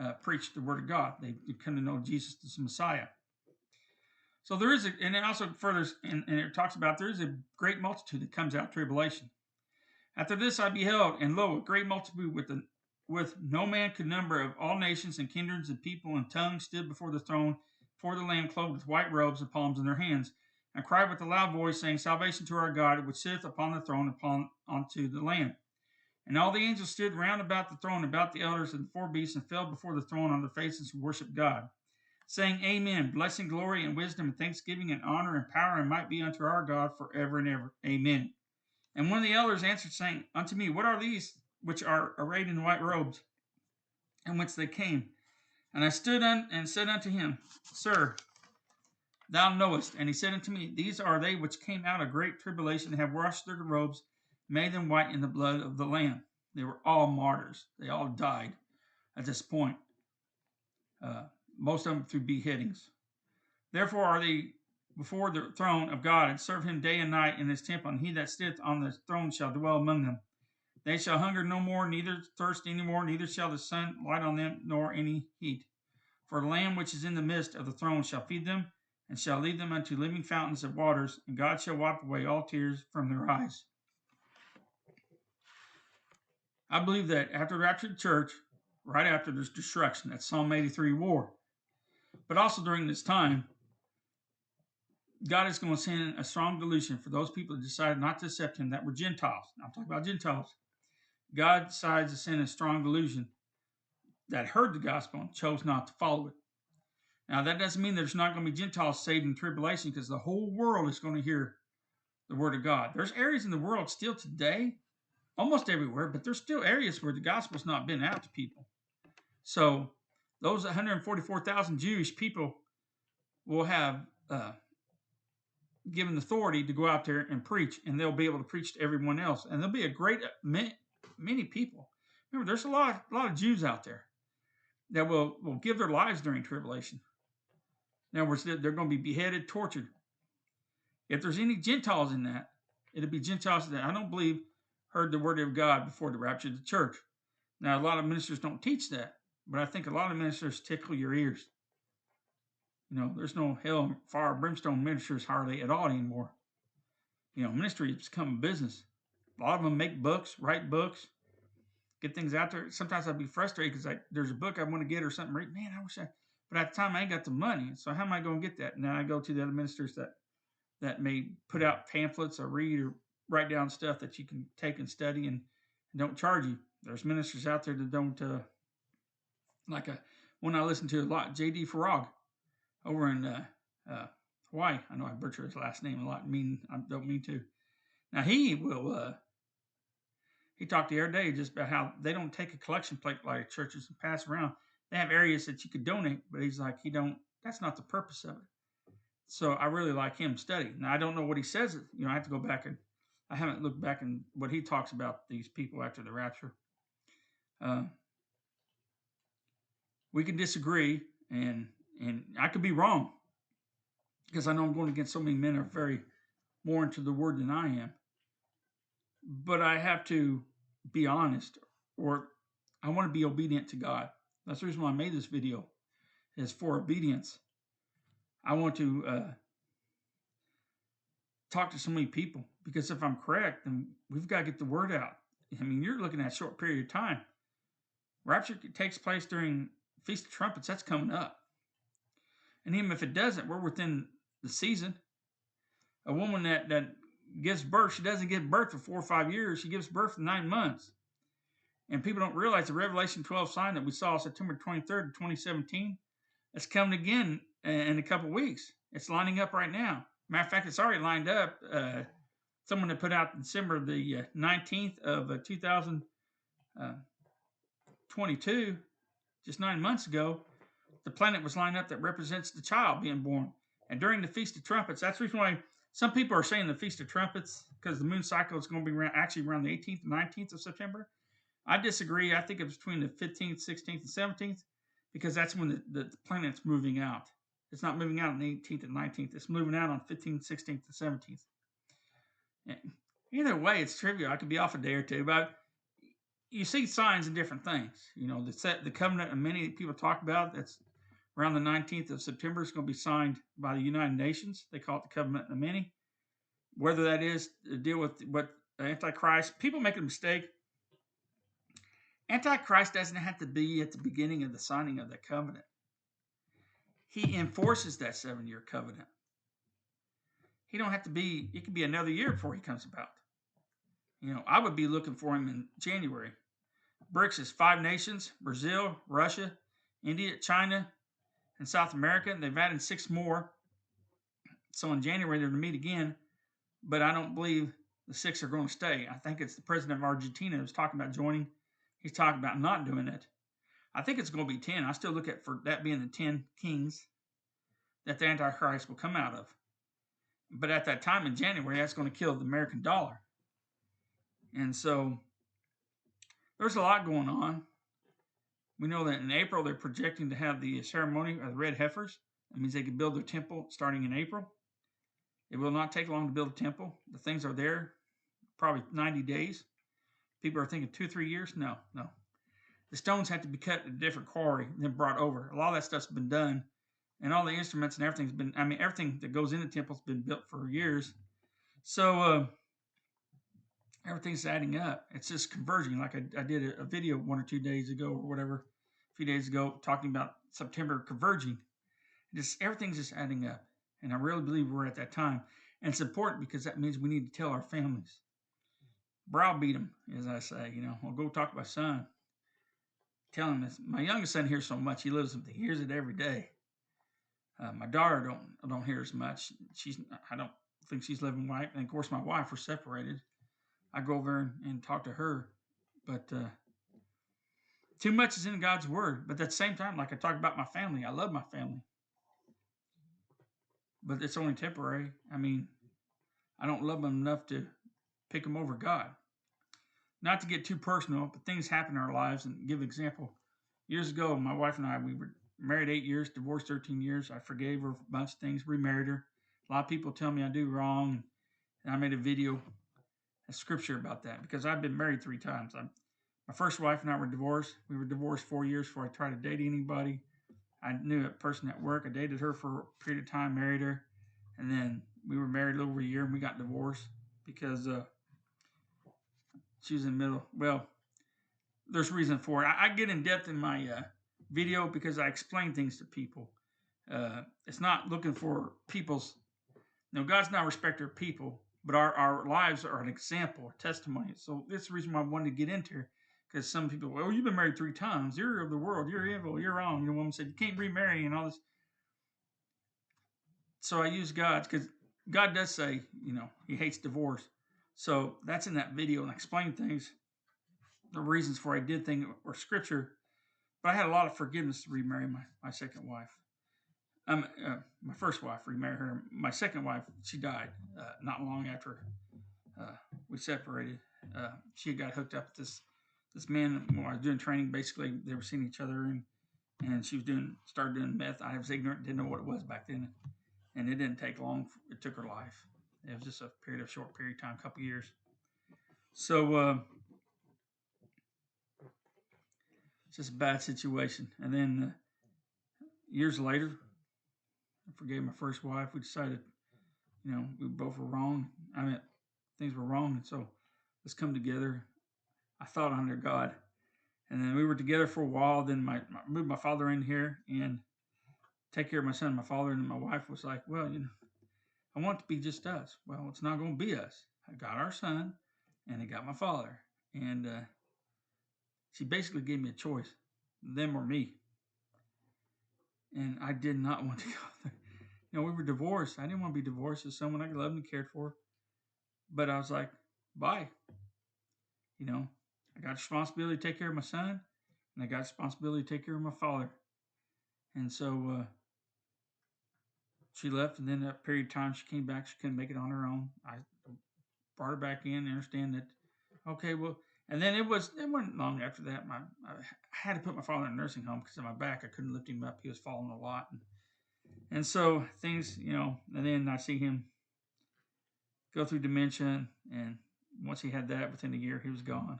Speaker 1: uh, preach the word of God. They come to know Jesus as Messiah. So there is, a, and it also further, and, and, it talks about there is a great multitude that comes out tribulation. After this I beheld, and lo, a great multitude with, the, with no man could number of all nations and kindreds and people and tongues stood before the throne, before the Lamb, clothed with white robes and palms in their hands and cried with a loud voice, saying, Salvation to our God, which sitteth upon the throne upon unto the Lamb. And all the angels stood round about the throne, about the elders and the four beasts, and fell before the throne on their faces and worshipped God, saying, Amen. Blessing, glory, and wisdom, and thanksgiving, and honor, and power, and might be unto our God forever and ever. Amen. And one of the elders answered, saying, Unto me, what are these which are arrayed in white robes, and whence they came? And I stood un- and said unto him, Sir, thou knowest. And he said unto me, These are they which came out of great tribulation, have washed their robes, made them white in the blood of the Lamb. They were all martyrs. They all died at this point. Uh, most of them through beheadings. Therefore are they before the throne of God, and serve him day and night in his temple, and he that sitteth on the throne shall dwell among them. They shall hunger no more, neither thirst any more, neither shall the sun light on them, nor any heat. For the Lamb which is in the midst of the throne shall feed them, and shall lead them unto living fountains of waters, and God shall wipe away all tears from their eyes. I believe that after the raptured church, right after this destruction, that Psalm 83 war, but also during this time, God is going to send a strong delusion for those people that decided not to accept Him that were Gentiles. I'm talking about Gentiles. God decides to send a strong delusion that heard the gospel and chose not to follow it. Now, that doesn't mean there's not going to be Gentiles saved in tribulation because the whole world is going to hear the word of God. There's areas in the world still today, almost everywhere, but there's still areas where the gospel's not been out to people. So, those 144,000 Jewish people will have uh, given authority to go out there and preach, and they'll be able to preach to everyone else. And there'll be a great uh, many, many people. Remember, there's a lot, a lot of Jews out there that will, will give their lives during tribulation. In other words, they're, going to be beheaded, tortured. If there's any Gentiles in that, it'll be Gentiles that I don't believe heard the word of God before the rapture of the church. Now, a lot of ministers don't teach that, but I think a lot of ministers tickle your ears. You know, there's no hell, fire, brimstone ministers hardly at all anymore. You know, ministry has become a business. A lot of them make books, write books, get things out there. Sometimes I'd be frustrated because there's a book I want to get or something. Man, I wish I but at the time, I ain't got the money. So how am I going to get that? And then I go to the other ministers that that may put out pamphlets or read or write down stuff that you can take and study and, and don't charge you. There's ministers out there that don't uh, like a uh, one I listen to a lot, J.D. Farag, over in uh, uh, Hawaii. I know I butcher his last name a lot. mean I don't mean to. Now he will. Uh, he talked the other day just about how they don't take a collection plate like churches and pass around they have areas that you could donate, but he's like, he don't. That's not the purpose of it. So I really like him studying. Now I don't know what he says. You know, I have to go back and I haven't looked back and what he talks about these people after the rapture. Uh, we can disagree, and and I could be wrong because I know I'm going against so many men are very more into the word than I am. But I have to be honest, or I want to be obedient to God. That's the reason why I made this video is for obedience. I want to uh, talk to so many people because if I'm correct, then we've got to get the word out. I mean, you're looking at a short period of time. Rapture takes place during Feast of Trumpets. That's coming up. And even if it doesn't, we're within the season. A woman that, that gives birth, she doesn't give birth for four or five years. She gives birth for nine months. And people don't realize the Revelation 12 sign that we saw September 23rd, 2017, it's coming again in a couple weeks. It's lining up right now. Matter of fact, it's already lined up. Uh, someone had put out December the 19th uh, of uh, 2022, uh, just nine months ago, the planet was lined up that represents the child being born. And during the Feast of Trumpets, that's the reason why some people are saying the Feast of Trumpets because the moon cycle is going to be around, actually around the 18th 19th of September. I disagree. I think it's between the 15th, 16th, and 17th because that's when the, the planet's moving out. It's not moving out on the 18th and 19th. It's moving out on 15th, 16th, and 17th. Either way, it's trivial. I could be off a day or two, but you see signs and different things. You know, the set, the covenant, and many people talk about that's around the 19th of September. It's going to be signed by the United Nations. They call it the covenant of many. Whether that is to deal with what Antichrist, people make a mistake Antichrist doesn't have to be at the beginning of the signing of the covenant. He enforces that seven year covenant. He don't have to be, it could be another year before he comes about. You know, I would be looking for him in January. BRICS is five nations Brazil, Russia, India, China, and South America. And they've added six more. So in January, they're to meet again. But I don't believe the six are going to stay. I think it's the president of Argentina who's talking about joining He's talking about not doing it. I think it's going to be 10. I still look at for that being the 10 kings that the Antichrist will come out of. But at that time in January, that's going to kill the American dollar. And so there's a lot going on. We know that in April, they're projecting to have the ceremony of the red heifers. That means they can build their temple starting in April. It will not take long to build a temple. The things are there, probably 90 days. People are thinking two, three years. No, no. The stones had to be cut at a different quarry and then brought over. A lot of that stuff's been done, and all the instruments and everything's been. I mean, everything that goes in the temple's been built for years. So uh, everything's adding up. It's just converging. Like I, I did a, a video one or two days ago or whatever, a few days ago, talking about September converging. Just everything's just adding up, and I really believe we're at that time. And it's important because that means we need to tell our families browbeat him, as I say, you know, I'll go talk to my son. Tell him this. My youngest son hears so much. He lives with it. He hears it every day. Uh, my daughter don't don't hear as much. She's I don't think she's living right. And of course, my wife we're separated. I go over and, and talk to her, but uh, too much is in God's word. But at the same time, like I talk about my family, I love my family, but it's only temporary. I mean, I don't love them enough to pick him over God. Not to get too personal, but things happen in our lives. And give example, years ago, my wife and I, we were married eight years, divorced 13 years. I forgave her a bunch of things, remarried her. A lot of people tell me I do wrong. And I made a video, a scripture about that because I've been married three times. I'm, my first wife and I were divorced. We were divorced four years before I tried to date anybody. I knew a person at work. I dated her for a period of time, married her, and then we were married a little over a year and we got divorced because uh, She's in the middle. Well, there's reason for it. I, I get in depth in my uh, video because I explain things to people. Uh, it's not looking for people's. no, God's not respecter of people, but our, our lives are an example, a testimony. So this is the reason why I wanted to get into here. Because some people, well, you've been married three times. You're of the world. You're evil. You're wrong. Your woman said you can't remarry and all this. So I use God's, because God does say, you know, He hates divorce. So that's in that video, and explain things, the reasons for I did things or scripture. But I had a lot of forgiveness to remarry my, my second wife. Um, uh, my first wife, remarry her. My second wife, she died uh, not long after uh, we separated. Uh, she got hooked up with this this man while I was doing training. Basically, they were seeing each other, and and she was doing started doing meth. I was ignorant, didn't know what it was back then, and it didn't take long. It took her life. It was just a period of short period of time, a couple years. So uh, it's just a bad situation. And then uh, years later, I forgave my first wife. We decided, you know, we both were wrong. I mean, things were wrong, and so let's come together. I thought under God, and then we were together for a while. Then my, my moved my father in here and take care of my son. My father and my wife was like, well, you know I want it to be just us. Well, it's not going to be us. I got our son and I got my father. And uh, she basically gave me a choice them or me. And I did not want to go there. You know, we were divorced. I didn't want to be divorced as someone I loved and cared for. But I was like, bye. You know, I got responsibility to take care of my son, and I got responsibility to take care of my father. And so, uh, she left, and then that period of time she came back, she couldn't make it on her own. I brought her back in, and understand that. Okay, well, and then it was it wasn't long after that. My I had to put my father in a nursing home because of my back. I couldn't lift him up. He was falling a lot, and, and so things, you know. And then I see him go through dementia, and once he had that, within a year he was gone.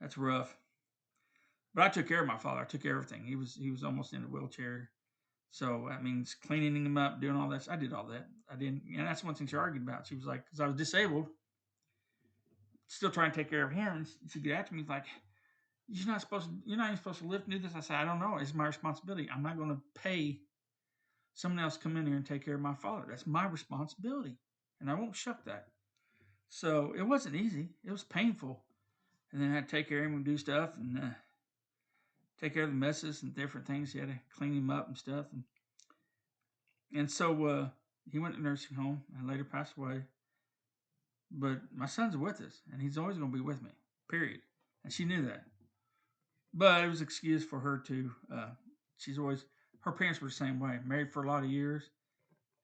Speaker 1: That's rough. But I took care of my father. I took care of everything. He was he was almost in a wheelchair. So that means cleaning them up, doing all this. I did all that. I didn't, and that's one thing she argued about. She was like, because I was disabled, still trying to take care of him. And she get after me like, you're not supposed to, you're not even supposed to lift and do this. I said, I don't know. It's my responsibility. I'm not going to pay someone else come in here and take care of my father. That's my responsibility, and I won't shuck that. So it wasn't easy. It was painful, and then I had to take care of him and do stuff and. Uh, take care of the messes and different things. He had to clean him up and stuff. And, and so uh, he went to nursing home and later passed away. But my son's with us, and he's always going to be with me, period. And she knew that. But it was an excuse for her to, uh, she's always, her parents were the same way, married for a lot of years.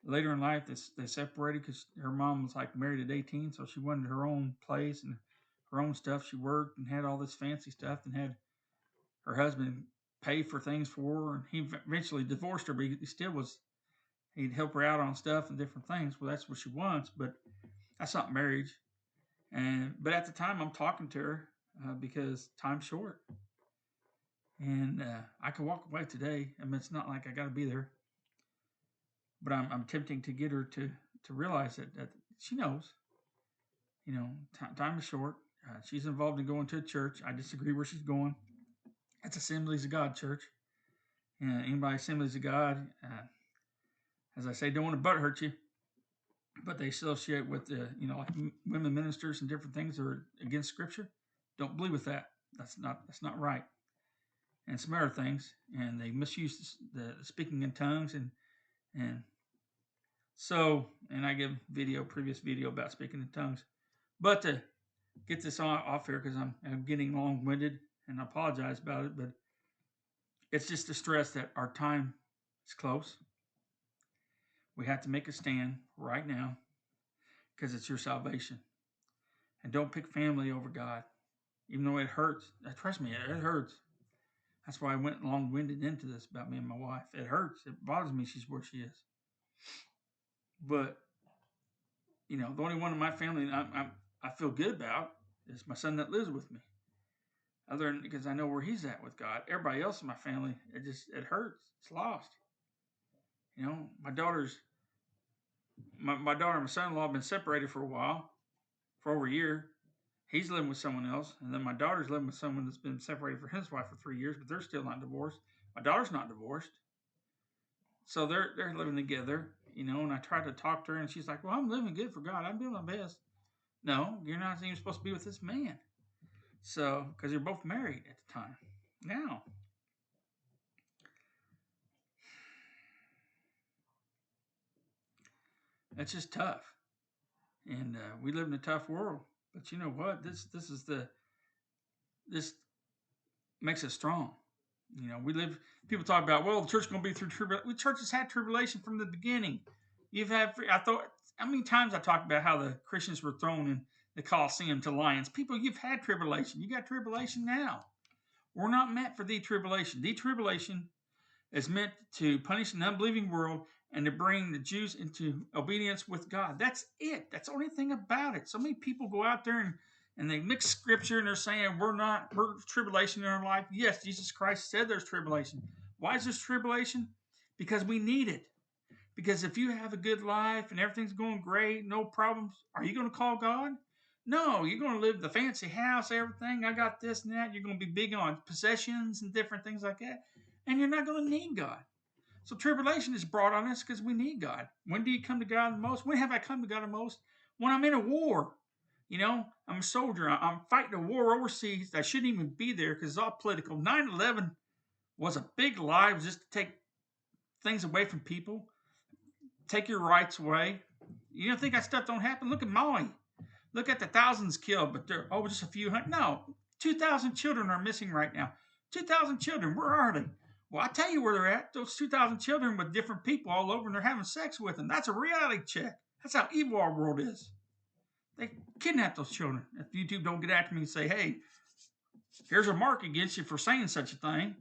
Speaker 1: Later in life, they, they separated because her mom was like married at 18, so she wanted her own place and her own stuff. She worked and had all this fancy stuff and had her husband paid for things for her, and he eventually divorced her, but he still was he'd help her out on stuff and different things. Well, that's what she wants, but that's not marriage. And but at the time, I'm talking to her uh, because time's short, and uh, I could walk away today. I mean, it's not like I got to be there, but I'm I'm tempting to get her to to realize that, that she knows. You know, t- time is short. Uh, she's involved in going to a church. I disagree where she's going. That's Assemblies of God, church. anybody Assemblies of God, uh, as I say, don't want to butt hurt you, but they associate with the, you know, like women ministers and different things that are against Scripture. Don't believe with that. That's not that's not right. And some other things, and they misuse the, the speaking in tongues and and so, and I give video previous video about speaking in tongues, but to get this off here because I'm I'm getting long winded and I apologize about it, but it's just to stress that our time is close. We have to make a stand right now because it's your salvation. And don't pick family over God, even though it hurts. Uh, trust me, it hurts. That's why I went long winded into this about me and my wife. It hurts. It bothers me. She's where she is. But, you know, the only one in my family I, I, I feel good about is my son that lives with me other than because I know where he's at with God. Everybody else in my family, it just it hurts. It's lost. You know, my daughter's my, my daughter and my son in law have been separated for a while, for over a year. He's living with someone else, and then my daughter's living with someone that's been separated from his wife for three years, but they're still not divorced. My daughter's not divorced. So they're they're living together, you know, and I tried to talk to her and she's like, Well, I'm living good for God. I'm doing my best. No, you're not even supposed to be with this man. So, because you're both married at the time. Now, that's just tough. And uh, we live in a tough world. But you know what? This this is the this makes us strong. You know, we live. People talk about, well, the church going to be through tribulation. The church has had tribulation from the beginning. You've had. I thought. How many times I talked about how the Christians were thrown in the Coliseum to lions. People, you've had tribulation. You got tribulation now. We're not meant for the tribulation. The tribulation is meant to punish an unbelieving world and to bring the Jews into obedience with God. That's it. That's the only thing about it. So many people go out there and, and they mix scripture and they're saying we're not we're tribulation in our life. Yes, Jesus Christ said there's tribulation. Why is there tribulation? Because we need it. Because if you have a good life and everything's going great, no problems, are you going to call God? No, you're going to live the fancy house, everything. I got this and that. You're going to be big on possessions and different things like that. And you're not going to need God. So tribulation is brought on us because we need God. When do you come to God the most? When have I come to God the most? When I'm in a war. You know, I'm a soldier. I'm fighting a war overseas. I shouldn't even be there because it's all political. 9 11 was a big lie just to take things away from people, take your rights away. You don't think that stuff don't happen? Look at Maui. Look at the thousands killed, but they're oh just a few hundred. No, two thousand children are missing right now. Two thousand children. Where are they? Well, I tell you where they're at. Those two thousand children with different people all over, and they're having sex with them. That's a reality check. That's how evil our world is. They kidnap those children. If YouTube don't get after me and say, "Hey, here's a mark against you for saying such a thing,"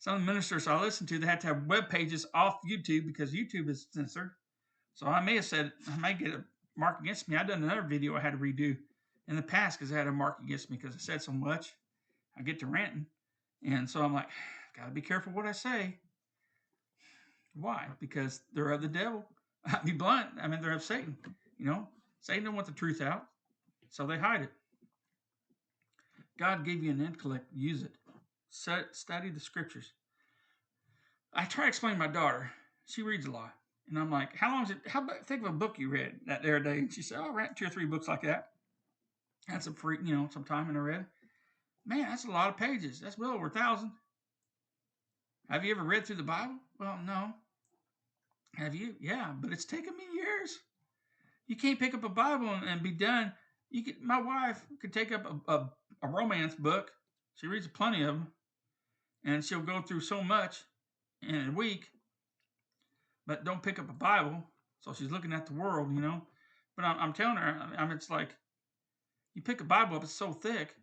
Speaker 1: some ministers I listen to, they had to have web pages off YouTube because YouTube is censored. So I may have said, I might get a mark against me. I have done another video I had to redo in the past because I had a mark against me because I said so much. I get to ranting. And so I'm like, got to be careful what I say. Why? Because they're of the devil. I'll be blunt. I mean, they're of Satan. You know, Satan don't want the truth out, so they hide it. God gave you an intellect. Use it. Set, study the scriptures. I try to explain to my daughter. She reads a lot. And I'm like, how long is it? How about think of a book you read that there day? And she said, oh, I read two or three books like that. That's a free, you know, some time in I read. Man, that's a lot of pages. That's well over a thousand. Have you ever read through the Bible? Well, no. Have you? Yeah, but it's taken me years. You can't pick up a Bible and, and be done. You could, my wife could take up a, a, a romance book. She reads plenty of them, and she'll go through so much in a week but don't pick up a Bible. So she's looking at the world, you know. But I'm, I'm telling her, I mean, it's like you pick a Bible up, it's so thick,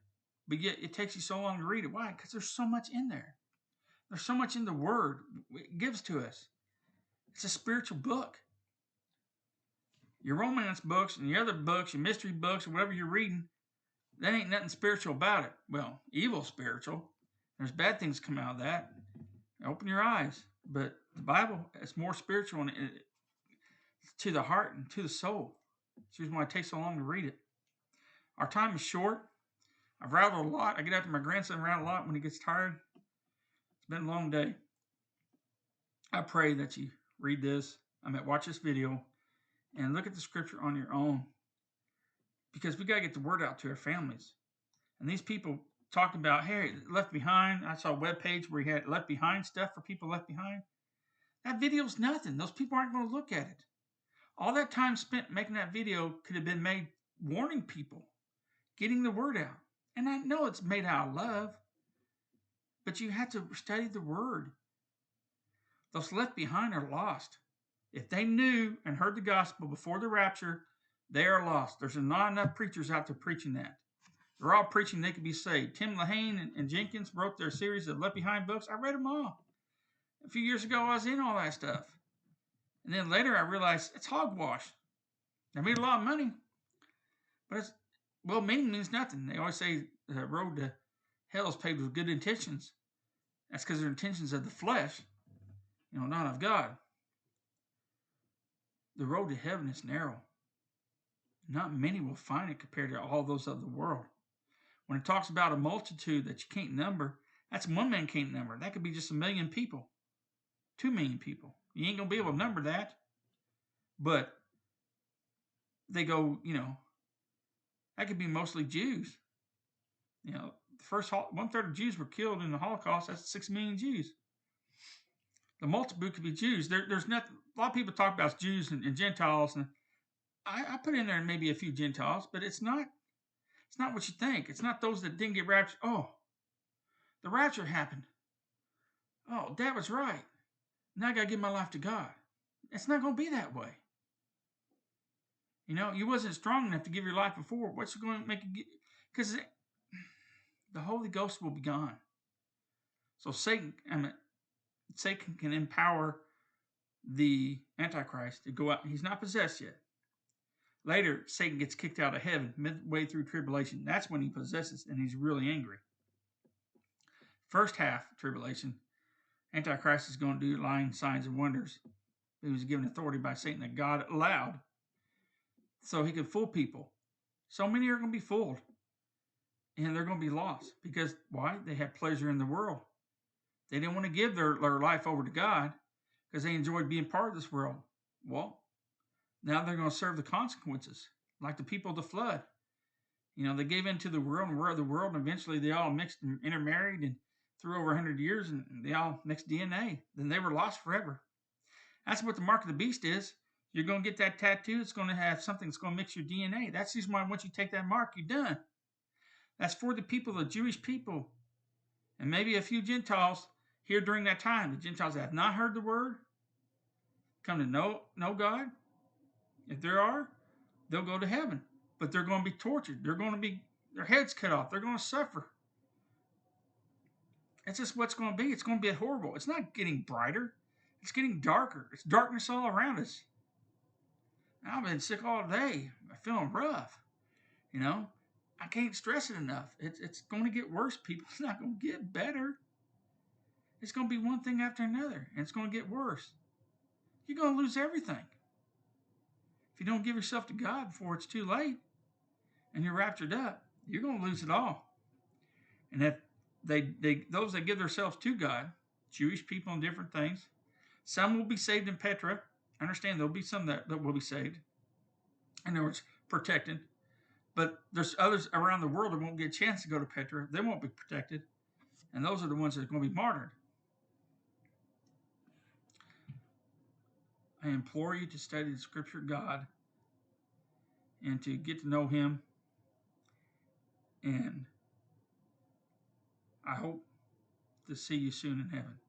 Speaker 1: but yet it takes you so long to read it. Why? Because there's so much in there. There's so much in the Word it gives to us. It's a spiritual book. Your romance books and the other books, your mystery books, or whatever you're reading, that ain't nothing spiritual about it. Well, evil spiritual. There's bad things come out of that. Open your eyes. But the Bible is more spiritual and it, to the heart and to the soul. It's why it takes so long to read it. Our time is short. I've rattled a lot. I get after my grandson around a lot when he gets tired. It's been a long day. I pray that you read this. I mean, watch this video and look at the scripture on your own because we got to get the word out to our families. And these people talking about, hey, left behind. I saw a web page where he had left behind stuff for people left behind. That video's nothing. Those people aren't going to look at it. All that time spent making that video could have been made warning people, getting the word out. And I know it's made out of love, but you have to study the word. Those left behind are lost. If they knew and heard the gospel before the rapture, they are lost. There's not enough preachers out there preaching that. They're all preaching they could be saved. Tim LaHaye and, and Jenkins wrote their series of Left Behind books. I read them all. A few years ago, I was in all that stuff. And then later, I realized it's hogwash. I made a lot of money, but it's well meaning means nothing. They always say the road to hell is paved with good intentions. That's because they're intentions of the flesh, you know, not of God. The road to heaven is narrow. Not many will find it compared to all those of the world. When it talks about a multitude that you can't number, that's one man can't number. That could be just a million people two million people. You ain't gonna be able to number that. But they go, you know, that could be mostly Jews. You know, the first one third of Jews were killed in the Holocaust. That's six million Jews. The multitude could be Jews. There, there's nothing. A lot of people talk about Jews and, and Gentiles, and I, I, put in there maybe a few Gentiles, but it's not. It's not what you think. It's not those that didn't get raptured. Oh, the rapture happened. Oh, that was right. Now I got to give my life to God. It's not going to be that way. You know, you wasn't strong enough to give your life before. What's going to make you Because the Holy Ghost will be gone. So Satan, I mean, Satan can empower the Antichrist to go out. He's not possessed yet. Later, Satan gets kicked out of heaven midway through tribulation. That's when he possesses and he's really angry. First half tribulation, Antichrist is going to do lying signs and wonders. He was given authority by Satan that God allowed so he could fool people. So many are going to be fooled and they're going to be lost because why? They had pleasure in the world. They didn't want to give their, their life over to God because they enjoyed being part of this world. Well, now they're going to serve the consequences, like the people of the flood. You know, they gave in to the world and were of the world, and eventually they all mixed and intermarried and through over 100 years and they all mixed DNA, then they were lost forever. That's what the mark of the beast is. You're going to get that tattoo. It's going to have something that's going to mix your DNA. That's the why once you take that mark, you're done. That's for the people, the Jewish people, and maybe a few Gentiles here during that time. The Gentiles that have not heard the word, come to know, know God. If there are, they'll go to heaven. But they're going to be tortured. They're going to be, their heads cut off. They're going to suffer. That's just what's going to be. It's going to be horrible. It's not getting brighter. It's getting darker. It's darkness all around us. I've been sick all day. I'm feeling rough. You know, I can't stress it enough. It's, it's going to get worse, people. It's not going to get better. It's going to be one thing after another, and it's going to get worse. You're going to lose everything. If you don't give yourself to God before it's too late and you're raptured up, you're going to lose it all. And if they, they those that give themselves to God, Jewish people and different things. Some will be saved in Petra. Understand there'll be some that, that will be saved. In other words, protected. But there's others around the world that won't get a chance to go to Petra. They won't be protected. And those are the ones that are going to be martyred. I implore you to study the Scripture God and to get to know Him and I hope to see you soon in heaven.